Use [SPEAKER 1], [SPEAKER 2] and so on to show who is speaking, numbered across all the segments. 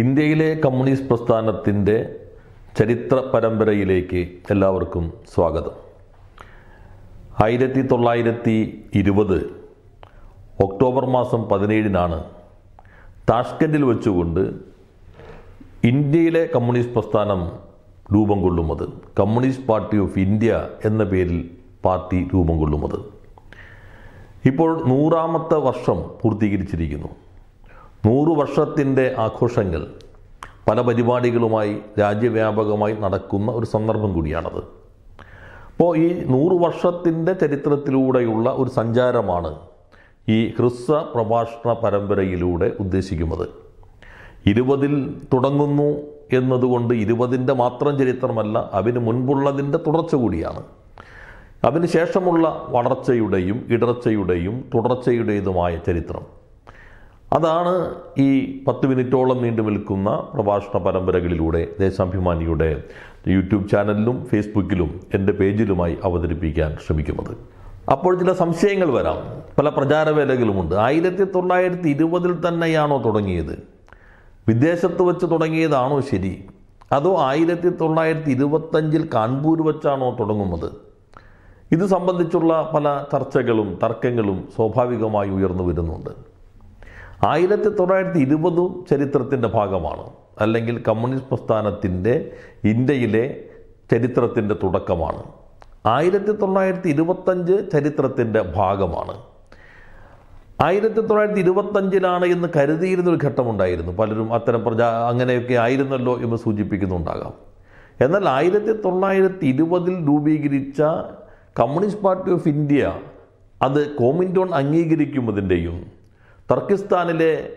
[SPEAKER 1] ഇന്ത്യയിലെ കമ്മ്യൂണിസ്റ്റ് പ്രസ്ഥാനത്തിന്റെ ചരിത്ര പരമ്പരയിലേക്ക് എല്ലാവർക്കും സ്വാഗതം. ആയിരത്തി തൊള്ളായിരത്തി ഇരുപത് ഒക്ടോബർ മാസം പതിനേഴിനാണ് താഷ്കൻഡിൽ വെച്ചുകൊണ്ട് ഇന്ത്യയിലെ കമ്മ്യൂണിസ്റ്റ് പ്രസ്ഥാനം രൂപം കൊള്ളുന്നത്. കമ്മ്യൂണിസ്റ്റ് പാർട്ടി ഓഫ് ഇന്ത്യ എന്ന പേരിൽ പാർട്ടി രൂപം കൊള്ളുന്നത്. ഇപ്പോൾ നൂറാമത്തെ വർഷം പൂർത്തീകരിച്ചിരിക്കുന്നു. നൂറ് വർഷത്തിന്റെ ആഘോഷങ്ങൾ പല പരിപാടികളുമായി രാജ്യവ്യാപകമായി നടക്കുന്ന ഒരു സന്ദർഭം കൂടിയാണത്. അപ്പോൾ ഈ നൂറ് വർഷത്തിന്റെ ചരിത്രത്തിലൂടെയുള്ള ഒരു സഞ്ചാരമാണ് ഈ ഹ്രസ്വ പ്രഭാഷണ പരമ്പരയിലൂടെ ഉദ്ദേശിക്കുന്നത്. ഇരുപതിൽ തുടങ്ങുന്നു എന്നതുകൊണ്ട് ഇരുപതിന്റെ മാത്രം ചരിത്രമല്ല അതിന് മുൻപുള്ളതിന്റെ തുടർച്ച കൂടിയാണ്. അതിന് ശേഷമുള്ള വളർച്ചയുടെയും ഇടർച്ചയുടെയും തുടർച്ചയുടേതുമായ ചരിത്രം. അതാണ് ഈ പത്ത് മിനിറ്റോളം നീണ്ടു നിൽക്കുന്ന പ്രഭാഷണ പരമ്പരകളിലൂടെ ദേശാഭിമാനിയുടെ യൂട്യൂബ് ചാനലിലും ഫേസ്ബുക്കിലും എന്റെ പേജിലുമായി അവതരിപ്പിക്കാൻ ശ്രമിക്കുന്നത്. അപ്പോൾ ചില സംശയങ്ങൾ വരാം. പല പ്രചാരവേലകളുമുണ്ട്. ആയിരത്തി തൊള്ളായിരത്തി ഇരുപതിൽ തന്നെയാണോ തുടങ്ങിയത്? വിദേശത്ത് വെച്ച് തുടങ്ങിയതാണോ ശരി? അതോ ആയിരത്തി തൊള്ളായിരത്തി ഇരുപത്തഞ്ചിൽ കാൺപൂർ വെച്ചാണോ തുടങ്ങുന്നത്? ഇത് സംബന്ധിച്ചുള്ള പല ചർച്ചകളും തർക്കങ്ങളും സ്വാഭാവികമായി ഉയർന്നു വരുന്നുണ്ട്. ആയിരത്തി തൊള്ളായിരത്തി ഇരുപതും ചരിത്രത്തിന്റെ ഭാഗമാണ്. അല്ലെങ്കിൽ കമ്മ്യൂണിസ്റ്റ് പ്രസ്ഥാനത്തിന്റെ ഇന്ത്യയിലെ ചരിത്രത്തിന്റെ തുടക്കമാണ്. ആയിരത്തി തൊള്ളായിരത്തി ഇരുപത്തഞ്ച് ചരിത്രത്തിന്റെ ഭാഗമാണ്. ആയിരത്തി തൊള്ളായിരത്തി ഇരുപത്തഞ്ചിലാണ് എന്ന് കരുതിയിരുന്ന ഒരു ഘട്ടമുണ്ടായിരുന്നു. പലരും അത്തരം പ്രജാ അങ്ങനെയൊക്കെ ആയിരുന്നല്ലോ എന്ന് സൂചിപ്പിക്കുന്നുണ്ടാകാം. എന്നാൽ ആയിരത്തി തൊള്ളായിരത്തി ഇരുപതിൽ രൂപീകരിച്ച കമ്മ്യൂണിസ്റ്റ് പാർട്ടി ഓഫ് ഇന്ത്യ അത് കോമിന്റോൺ അംഗീകരിക്കുന്നതിന്റെയും തർക്കിസ്ഥാനിലെ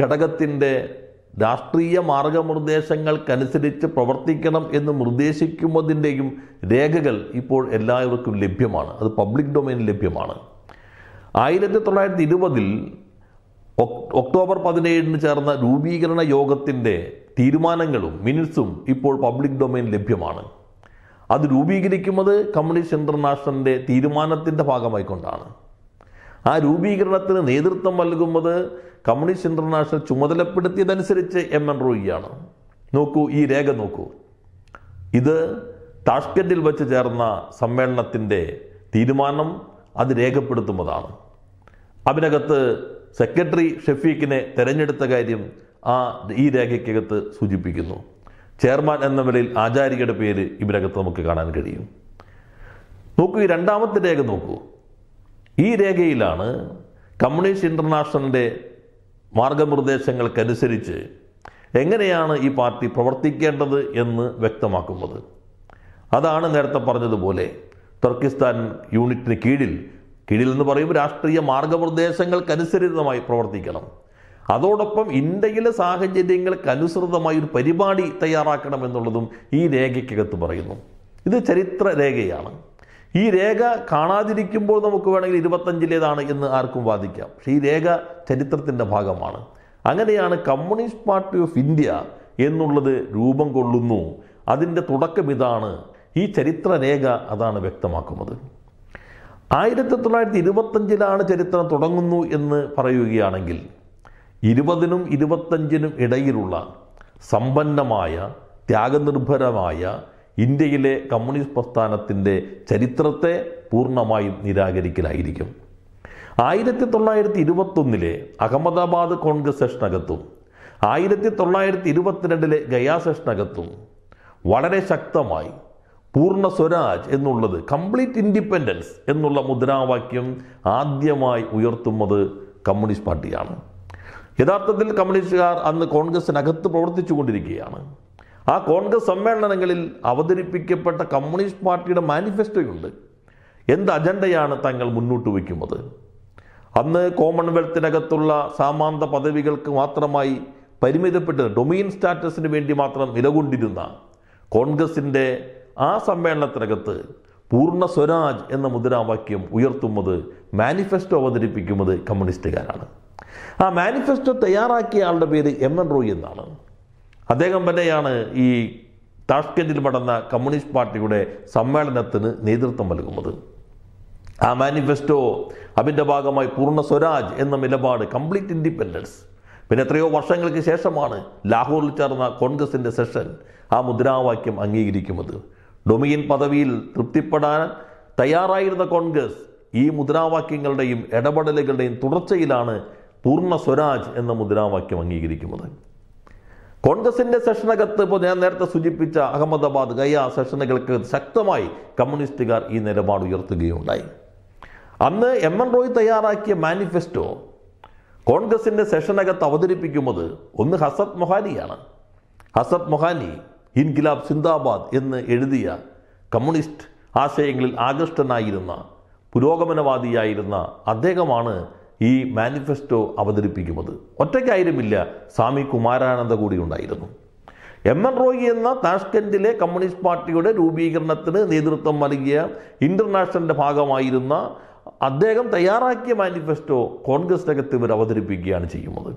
[SPEAKER 1] ഘടകത്തിന്റെ രാഷ്ട്രീയ മാർഗനിർദ്ദേശങ്ങൾക്കനുസരിച്ച് പ്രവർത്തിക്കണം എന്ന് നിർദ്ദേശിക്കുന്നതിന്റെയും രേഖകൾ ഇപ്പോൾ എല്ലാവർക്കും ലഭ്യമാണ്. അത് പബ്ലിക് ഡൊമൈനിൽ ലഭ്യമാണ്. ആയിരത്തി തൊള്ളായിരത്തി ഇരുപതിൽ ഒക്ടോബർ പതിനേഴിന് ചേർന്ന രൂപീകരണ യോഗത്തിന്റെ തീരുമാനങ്ങളും മിനിറ്റ്സും ഇപ്പോൾ പബ്ലിക് ഡൊമൈൻ ലഭ്യമാണ്. അത് രൂപീകരിക്കുന്നത് കമ്മ്യൂണിസ്റ്റ് ഇന്റർനാഷണലിന്റെ തീരുമാനത്തിന്റെ ഭാഗമായിക്കൊണ്ടാണ്. ആ രൂപീകരണത്തിന് നേതൃത്വം നൽകുന്നത് കമ്മ്യൂണിസ്റ്റ് ഇന്റർനാഷണൽ ചുമതലപ്പെടുത്തിയതനുസരിച്ച് എം എൻ റോയിയാണ്. നോക്കൂ ഈ രേഖ നോക്കൂ. ഇത് താഷ്കൻഡിൽ വെച്ച് ചേർന്ന സമ്മേളനത്തിന്റെ തീരുമാനം അത് രേഖപ്പെടുത്തുന്നതാണ്. അതിനകത്ത് സെക്രട്ടറി ഷെഫീഖിനെ തെരഞ്ഞെടുത്ത കാര്യം ആ ഈ രേഖയ്ക്കകത്ത് സൂചിപ്പിക്കുന്നു. ചെയർമാൻ എന്ന നിലയിൽ ആചാര്യയുടെ പേര് ഇതിനകത്ത് നമുക്ക് കാണാൻ കഴിയും. നോക്കൂ ഈ രണ്ടാമത്തെ രേഖ നോക്കൂ. ഈ രേഖയിലാണ് കമ്മ്യൂണിസ്റ്റ് ഇന്റർനാഷണലിന്റെ മാർഗനിർദ്ദേശങ്ങൾക്കനുസരിച്ച് എങ്ങനെയാണ് ഈ പാർട്ടി പ്രവർത്തിക്കേണ്ടത് എന്ന് വ്യക്തമാക്കുന്നത്. അതാണ് നേരത്തെ പറഞ്ഞതുപോലെ തുർക്കിസ്ഥാൻ യൂണിറ്റിന് കീഴിൽ കീഴിൽ എന്ന് പറയുമ്പോൾ രാഷ്ട്രീയ മാർഗനിർദ്ദേശങ്ങൾക്കനുസരിതമായി പ്രവർത്തിക്കണം. അതോടൊപ്പം ഇന്ത്യയിലെ സാഹചര്യങ്ങൾക്കനുസൃതമായി ഒരു പരിപാടി തയ്യാറാക്കണം എന്നുള്ളതും ഈ രേഖയ്ക്കകത്ത് പറയുന്നു. ഇത് ചരിത്ര രേഖയാണ്. ഈ രേഖ കാണാതിരിക്കുമ്പോൾ നമുക്ക് വേണമെങ്കിൽ ഇരുപത്തഞ്ചിലേതാണ് എന്ന് ആർക്കും വാദിക്കാം. പക്ഷേ ഈ രേഖ ചരിത്രത്തിന്റെ ഭാഗമാണ്. അങ്ങനെയാണ് കമ്മ്യൂണിസ്റ്റ് പാർട്ടി ഓഫ് ഇന്ത്യ എന്നുള്ളത് രൂപം കൊള്ളുന്നു. അതിന്റെ തുടക്കം ഇതാണ്. ഈ ചരിത്ര രേഖ അതാണ് വ്യക്തമാക്കുന്നത്. ആയിരത്തി തൊള്ളായിരത്തി ഇരുപത്തഞ്ചിലാണ് ചരിത്രം തുടങ്ങുന്നു എന്ന് പറയുകയാണെങ്കിൽ ഇരുപതിനും ഇരുപത്തഞ്ചിനും ഇടയിലുള്ള സമ്പന്നമായ ത്യാഗനിർഭരമായ ഇന്ത്യയിലെ കമ്മ്യൂണിസ്റ്റ് പ്രസ്ഥാനത്തിന്റെ ചരിത്രത്തെ പൂർണമായും നിരാകരിക്കലായിരിക്കും. ആയിരത്തി തൊള്ളായിരത്തി ഇരുപത്തൊന്നിലെ അഹമ്മദാബാദ് കോൺഗ്രസ് സെഷനകത്തും ആയിരത്തി തൊള്ളായിരത്തി ഇരുപത്തിരണ്ടിലെ ഗയാ സെഷനകത്തും വളരെ ശക്തമായി പൂർണ സ്വരാജ് എന്നുള്ളത് കംപ്ലീറ്റ് ഇൻഡിപെൻഡൻസ് എന്നുള്ള മുദ്രാവാക്യം ആദ്യമായി ഉയർത്തുന്നത് കമ്മ്യൂണിസ്റ്റ് പാർട്ടിയാണ്. യഥാർത്ഥത്തിൽ കമ്മ്യൂണിസ്റ്റുകാർ അന്ന് കോൺഗ്രസിനകത്ത് പ്രവർത്തിച്ചു കൊണ്ടിരിക്കുകയാണ് ആ കോൺഗ്രസ് സമ്മേളനങ്ങളിൽ അവതരിപ്പിക്കപ്പെട്ട കമ്മ്യൂണിസ്റ്റ് പാർട്ടിയുടെ മാനിഫെസ്റ്റോയുണ്ട്. എന്ത് അജണ്ടയാണ് തങ്ങൾ മുന്നോട്ട് വയ്ക്കുന്നത്? അന്ന് കോമൺവെൽത്തിനകത്തുള്ള സാമാന്ത പദവികൾക്ക് മാത്രമായി പരിമിതപ്പെട്ട് ഡൊമീൻ സ്റ്റാറ്റസിന് വേണ്ടി മാത്രം നിലകൊണ്ടിരുന്ന കോൺഗ്രസിന്റെ ആ സമ്മേളനത്തിനകത്ത് പൂർണ സ്വരാജ് എന്ന മുദ്രാവാക്യം ഉയർത്തുന്നത് മാനിഫെസ്റ്റോ അവതരിപ്പിക്കുന്നത് കമ്മ്യൂണിസ്റ്റുകാരാണ്. ആ മാനിഫെസ്റ്റോ തയ്യാറാക്കിയ ആളുടെ പേര് എം എൻ റോയ് എന്നാണ്. അദ്ദേഹം തന്നെയാണ് ഈ താഷ്കെൻഡിൽ നടന്ന കമ്മ്യൂണിസ്റ്റ് പാർട്ടിയുടെ സമ്മേളനത്തിന് നേതൃത്വം നൽകുന്നത്. ആ മാനിഫെസ്റ്റോ അതിന്റെ ഭാഗമായി പൂർണ സ്വരാജ് എന്ന നിലപാട് കംപ്ലീറ്റ് ഇൻഡിപെൻഡൻസ്. പിന്നെ എത്രയോ വർഷങ്ങൾക്ക് ശേഷമാണ് ലാഹോറിൽ ചേർന്ന കോൺഗ്രസിന്റെ സെഷൻ ആ മുദ്രാവാക്യം അംഗീകരിക്കുന്നത്. ഡൊമിയൻ പദവിയിൽ തൃപ്തിപ്പെടാൻ തയ്യാറായിരുന്ന കോൺഗ്രസ് ഈ മുദ്രാവാക്യങ്ങളുടെയും ഇടപെടലുകളുടെയും തുടർച്ചയിലാണ് പൂർണ സ്വരാജ് എന്ന മുദ്രാവാക്യം അംഗീകരിക്കുന്നത്. കോൺഗ്രസിന്റെ സെഷനകത്ത് ഇപ്പോൾ ഞാൻ നേരത്തെ സൂചിപ്പിച്ച അഹമ്മദാബാദ് ഗയ സെഷനുകൾക്ക് ശക്തമായി കമ്മ്യൂണിസ്റ്റുകാർ ഈ നിലപാട് ഉയർത്തുകയുണ്ടായി. അന്ന് എം എൻ റോയ് തയ്യാറാക്കിയ മാനിഫെസ്റ്റോ കോൺഗ്രസിന്റെ സെഷനകത്ത് അവതരിപ്പിക്കുന്നത് ഒന്ന് ഹസത്ത് മൊഹാനിയാണ് ഹസത്ത് മൊഹാനി ഇൻകിലാബ് സിന്ദാബാദ് എന്ന് എഴുതിയ കമ്മ്യൂണിസ്റ്റ് ആശയങ്ങളിൽ ആകൃഷ്ടനായിരുന്ന പുരോഗമനവാദിയായിരുന്ന അദ്ദേഹമാണ് ഈ മാനിഫെസ്റ്റോ അവതരിപ്പിക്കുന്നത്. ഒറ്റയ്ക്കായിരുന്നില്ല സ്വാമി കുമാരാനന്ദ കൂടി ഉണ്ടായിരുന്നു. എം എൻ റോയി എന്ന താഷ്കൻഡിലെ കമ്മ്യൂണിസ്റ്റ് പാർട്ടിയുടെ രൂപീകരണത്തിന് നേതൃത്വം നൽകിയ ഇന്റർനാഷണലിന്റെ ഭാഗമായിരുന്ന അദ്ദേഹം തയ്യാറാക്കിയ മാനിഫെസ്റ്റോ കോൺഗ്രസിനകത്ത് ഇവർ അവതരിപ്പിക്കുകയാണ് ചെയ്യുന്നത്.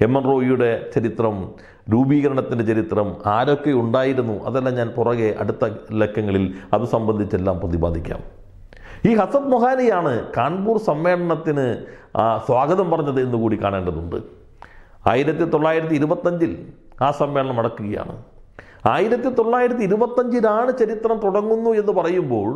[SPEAKER 1] എം എൻ റോയിയുടെ ചരിത്രം രൂപീകരണത്തിന്റെ ചരിത്രം ആരൊക്കെ ഉണ്ടായിരുന്നു? അതെല്ലാം ഞാൻ പുറകെ അടുത്ത ലക്കങ്ങളിൽ അത് സംബന്ധിച്ചെല്ലാം പ്രതിപാദിക്കാം. ഈ ഹസത് മൊഹാനിയാണ് കാൺപൂർ സമ്മേളനത്തിന് സ്വാഗതം പറഞ്ഞത് എന്ന് കൂടി കാണേണ്ടതുണ്ട്. ആയിരത്തി തൊള്ളായിരത്തി ഇരുപത്തഞ്ചിൽ ആ സമ്മേളനം അടക്കുകയാണ് ആയിരത്തി തൊള്ളായിരത്തി ഇരുപത്തഞ്ചിലാണ് ചരിത്രം തുടങ്ങുന്നു എന്ന് പറയുമ്പോൾ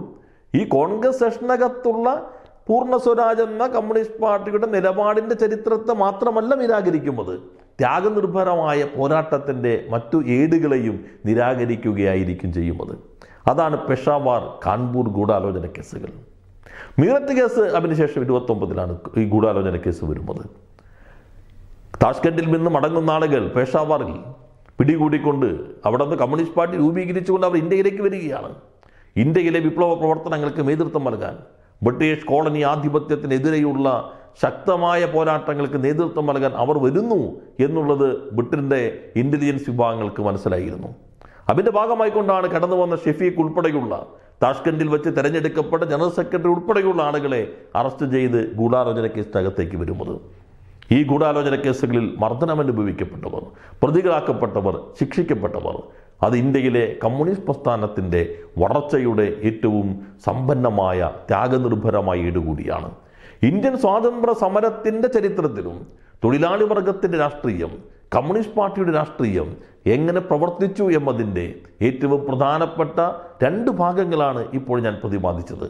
[SPEAKER 1] ഈ കോൺഗ്രസ് സെഷനകത്തുള്ള പൂർണ സ്വരാജ് എന്ന കമ്മ്യൂണിസ്റ്റ് പാർട്ടിയുടെ നിലപാടിന്റെ ചരിത്രത്തെ മാത്രമല്ല നിരാകരിക്കുന്നത്. ത്യാഗനിർഭരമായ പോരാട്ടത്തിന്റെ മറ്റു ഏടുകളെയും നിരാകരിക്കുകയായിരിക്കും ചെയ്യുന്നത്. അതാണ് പെഷാവാർ കാൺപൂർ ഗൂഢാലോചന കേസുകൾ. മീററ്റ് കേസ് അതിനുശേഷം ഇരുപത്തി ഒമ്പതിലാണ് ഈ ഗൂഢാലോചന കേസ് വരുന്നത്. താഷ്കണ്ടിൽ നിന്ന് മടങ്ങുന്ന ആളുകൾ പേഷാവാറിൽ പിടികൂടിക്കൊണ്ട് അവിടെ നിന്ന് കമ്മ്യൂണിസ്റ്റ് പാർട്ടി രൂപീകരിച്ചുകൊണ്ട് അവർ ഇന്ത്യയിലേക്ക് വരികയാണ്. ഇന്ത്യയിലെ വിപ്ലവ പ്രവർത്തനങ്ങൾക്ക് നേതൃത്വം നൽകാൻ ബ്രിട്ടീഷ് കോളനി ആധിപത്യത്തിനെതിരെയുള്ള ശക്തമായ പോരാട്ടങ്ങൾക്ക് നേതൃത്വം നൽകാൻ അവർ വരുന്നു എന്നുള്ളത് ബ്രിട്ടന്റെ ഇന്റലിജൻസ് വിഭാഗങ്ങൾക്ക് മനസ്സിലായിരുന്നു. അതിന്റെ ഭാഗമായിക്കൊണ്ടാണ് കടന്നു വന്ന ഷെഫീഖ് ഉൾപ്പെടെയുള്ള താഷ്കൻഡിൽ വെച്ച് തെരഞ്ഞെടുക്കപ്പെട്ട ജനറൽ സെക്രട്ടറി ഉൾപ്പെടെയുള്ള ആളുകളെ അറസ്റ്റ് ചെയ്ത് ഗൂഢാലോചന കേസിനകത്തേക്ക് വരുന്നത്. ഈ ഗൂഢാലോചന കേസുകളിൽ മർദ്ദനം അനുഭവിക്കപ്പെട്ടവർ പ്രതികളാക്കപ്പെട്ടവർ ശിക്ഷിക്കപ്പെട്ടവർ അത് ഇന്ത്യയിലെ കമ്മ്യൂണിസ്റ്റ് പ്രസ്ഥാനത്തിന്റെ വളർച്ചയുടെ ഏറ്റവും സമ്പന്നമായ ത്യാഗനിർഭരമായ ഈടുകൂടിയാണ്. ഇന്ത്യൻ സ്വാതന്ത്ര്യ സമരത്തിന്റെ ചരിത്രത്തിലും തൊഴിലാളി വർഗത്തിന്റെ രാഷ്ട്രീയം കമ്മ്യൂണിസ്റ്റ് പാർട്ടിയുടെ രാഷ്ട്രീയം എങ്ങനെ പ്രവർത്തിച്ചു എന്നതിന്റെ ഏറ്റവും പ്രധാനപ്പെട്ട രണ്ട് ഭാഗങ്ങളാണ് ഇപ്പോൾ ഞാൻ പ്രതിപാദിച്ചത്.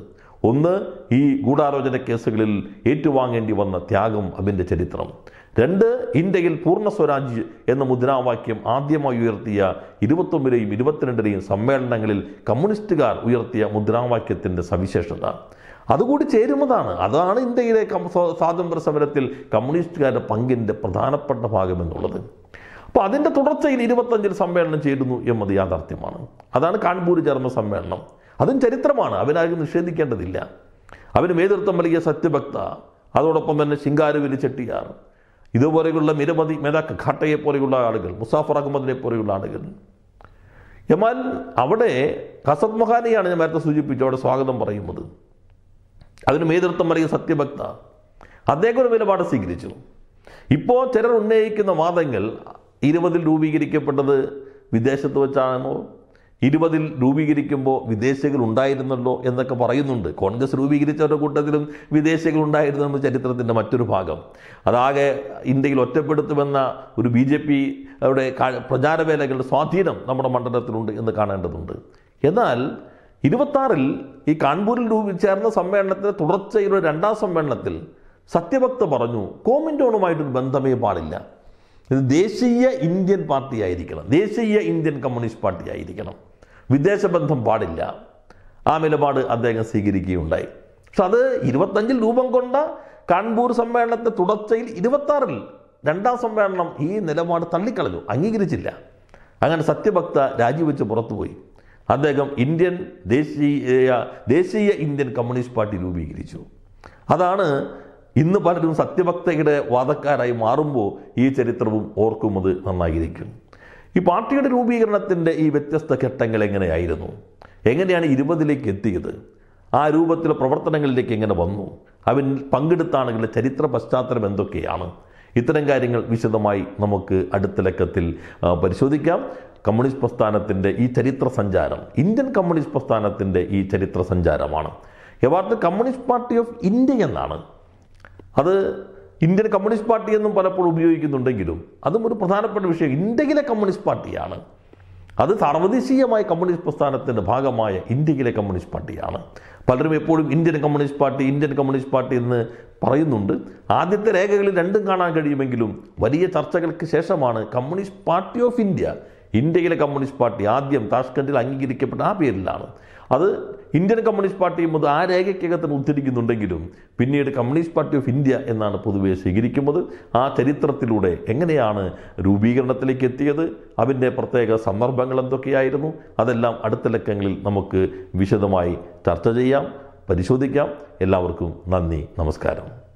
[SPEAKER 1] ഒന്ന് ഈ ഗൂഢാലോചന കേസുകളിൽ ഏറ്റുവാങ്ങേണ്ടി വന്ന ത്യാഗം അതിന്റെ ചരിത്രം. രണ്ട് ഇന്ത്യയിൽ പൂർണ സ്വരാജ് എന്ന മുദ്രാവാക്യം ആദ്യമായി ഉയർത്തിയ ഇരുപത്തൊമ്പതിലെയും ഇരുപത്തിരണ്ടിലെയും സമ്മേളനങ്ങളിൽ കമ്മ്യൂണിസ്റ്റുകാർ ഉയർത്തിയ മുദ്രാവാക്യത്തിന്റെ സവിശേഷത. അതുകൂടി ചേരുന്നതാണ്. അതാണ് ഇന്ത്യയിലെ സ്വാതന്ത്ര്യ സമരത്തിൽ കമ്മ്യൂണിസ്റ്റുകാരുടെ പങ്കിന്റെ പ്രധാനപ്പെട്ട ഭാഗമെന്നുള്ളത് അപ്പോൾ അതിന്റെ തുടർച്ചയിൽ ഇരുപത്തഞ്ചിൽ സമ്മേളനം ചേരുന്നു എന്നത് യാഥാർത്ഥ്യമാണ്. അതാണ് കാൺപൂർ ചേർന്ന സമ്മേളനം. അതും ചരിത്രമാണ്. അവനാരും നിഷേധിക്കേണ്ടതില്ല. അവന് നേതൃത്വം നൽകിയ സത്യഭക്ത അതോടൊപ്പം തന്നെ ശിങ്കാരവേലി ചെട്ടിയാർ ഇതുപോലെയുള്ള നിരവധി മേധാക്ക ഘട്ടയെ പോലെയുള്ള ആളുകൾ മുസാഫർ അഹമ്മദിനെ പോലെയുള്ള ആളുകൾ. എന്നാൽ അവിടെ കസത് മഹാനിയാണ് ഞാൻ നേരത്തെ സൂചിപ്പിച്ചു അവിടെ സ്വാഗതം പറയുന്നത്. അതിന് നേതൃത്വം നൽകിയ സത്യഭക്ത അദ്ദേഹം ഒരു നിലപാട് സ്വീകരിച്ചു. ഇപ്പോൾ ചിലർ ഉന്നയിക്കുന്ന വാദങ്ങൾ ഇരുപതിൽ രൂപീകരിക്കപ്പെട്ടത് വിദേശത്ത് വെച്ചാണോ? ഇരുപതിൽ രൂപീകരിക്കുമ്പോൾ വിദേശികൾ ഉണ്ടായിരുന്നല്ലോ എന്നൊക്കെ പറയുന്നുണ്ട്. കോൺഗ്രസ് രൂപീകരിച്ചവരുടെ കൂട്ടത്തിലും വിദേശികൾ ഉണ്ടായിരുന്നെന്ന് ചരിത്രത്തിന്റെ മറ്റൊരു ഭാഗം. അതാകെ ഇന്ത്യയിൽ ഒറ്റപ്പെടുത്തുമെന്ന ഒരു ബി ജെ പി അവിടെ പ്രചാരവേലകളുടെ സ്വാധീനം നമ്മുടെ മണ്ഡലത്തിലുണ്ട് എന്ന് കാണേണ്ടതുണ്ട്. എന്നാൽ ഇരുപത്താറിൽ ഈ കാൺപൂരിൽ ചേർന്ന സമ്മേളനത്തിന് തുടർച്ചയുടെ രണ്ടാം സമ്മേളനത്തിൽ സത്യഭക്ത പറഞ്ഞു കോമിന്റോണുമായിട്ടൊരു ബന്ധമേ പാടില്ല. ഇത് ദേശീയ ഇന്ത്യൻ പാർട്ടി ആയിരിക്കണം ദേശീയ ഇന്ത്യൻ കമ്മ്യൂണിസ്റ്റ് പാർട്ടി ആയിരിക്കണം വിദേശ ബന്ധം പാടില്ല. ആ നിലപാട് അദ്ദേഹം സ്വീകരിക്കുകയുണ്ടായി. പക്ഷെ അത് ഇരുപത്തഞ്ചിൽ രൂപം കൊണ്ട കാൺപൂർ സമ്മേളനത്തെ തുടർച്ചയിൽ ഇരുപത്താറിൽ രണ്ടാം സമ്മേളനം ഈ നിലപാട് തള്ളിക്കളഞ്ഞു അംഗീകരിച്ചില്ല. അങ്ങനെ സത്യഭക്ത രാജിവെച്ച് പുറത്തുപോയി. അദ്ദേഹം ഇന്ത്യൻ ദേശീയ ദേശീയ ഇന്ത്യൻ കമ്മ്യൂണിസ്റ്റ് പാർട്ടി രൂപീകരിച്ചു. അതാണ് ഇന്ന് പലരും സത്യഭക്തയുടെ വാദക്കാരായി മാറുമ്പോൾ ഈ ചരിത്രവും ഓർക്കുന്നത് നന്നായിരിക്കും. ഈ പാർട്ടിയുടെ രൂപീകരണത്തിന്റെ ഈ വ്യത്യസ്ത ഘട്ടങ്ങൾ എങ്ങനെയായിരുന്നു? എങ്ങനെയാണ് ഇരുപതിലേക്ക് എത്തിയത്? ആ രൂപത്തിലെ പ്രവർത്തനങ്ങളിലേക്ക് എങ്ങനെ വന്നു? അവൻ പങ്കെടുത്താണെങ്കിൽ ചരിത്ര പശ്ചാത്തലം എന്തൊക്കെയാണ്? ഇത്തരം കാര്യങ്ങൾ വിശദമായി നമുക്ക് അടുത്ത ലക്കത്തിൽ പരിശോധിക്കാം. കമ്മ്യൂണിസ്റ്റ് പ്രസ്ഥാനത്തിന്റെ ഈ ചരിത്ര സഞ്ചാരം ഇന്ത്യൻ കമ്മ്യൂണിസ്റ്റ് പ്രസ്ഥാനത്തിന്റെ ഈ ചരിത്ര സഞ്ചാരമാണ് യഥാർത്ഥ കമ്മ്യൂണിസ്റ്റ് പാർട്ടി ഓഫ് ഇന്ത്യ എന്നാണ്. അത് ഇന്ത്യൻ കമ്മ്യൂണിസ്റ്റ് പാർട്ടി എന്നും പലപ്പോഴും ഉപയോഗിക്കുന്നുണ്ടെങ്കിലും അതും ഒരു പ്രധാനപ്പെട്ട വിഷയം. ഇന്ത്യയിലെ കമ്മ്യൂണിസ്റ്റ് പാർട്ടിയാണ്. അത് സാർവദേശീയമായ കമ്മ്യൂണിസ്റ്റ് പ്രസ്ഥാനത്തിന്റെ ഭാഗമായ ഇന്ത്യയിലെ കമ്മ്യൂണിസ്റ്റ് പാർട്ടിയാണ്. പലരും എപ്പോഴും Indian communist party Indian communist party എന്ന് പറയുന്നുണ്ട്. ആദ്യത്തെ രേഖകളിൽ രണ്ടും കാണാൻ കഴിയുമെങ്കിലും വലിയ ചർച്ചകൾക്ക് ശേഷമാണ് കമ്മ്യൂണിസ്റ്റ് പാർട്ടി ഓഫ് ഇന്ത്യ ഇന്ത്യയിലെ കമ്മ്യൂണിസ്റ്റ് പാർട്ടി ആദ്യം താഷ്കണ്ടിൽ അംഗീകരിക്കപ്പെട്ട ആ പേരിലാണ്. അത് ഇന്ത്യൻ കമ്മ്യൂണിസ്റ്റ് പാർട്ടിയും മുതൽ ആ രേഖയ്ക്കകത്ത് ഉദ്ധരിക്കുന്നുണ്ടെങ്കിലും പിന്നീട് കമ്മ്യൂണിസ്റ്റ് പാർട്ടി ഓഫ് ഇന്ത്യ എന്നാണ് പൊതുവെ സ്വീകരിക്കുന്നത്. ആ ചരിത്രത്തിലൂടെ എങ്ങനെയാണ് രൂപീകരണത്തിലേക്ക് എത്തിയത്? അതിന്റെ പ്രത്യേക സന്ദർഭങ്ങൾ എന്തൊക്കെയായിരുന്നു? അതെല്ലാം അടുത്ത ലക്കങ്ങളിൽ നമുക്ക് വിശദമായി ചർച്ച ചെയ്യാം പരിശോധിക്കാം. എല്ലാവർക്കും നന്ദി നമസ്കാരം.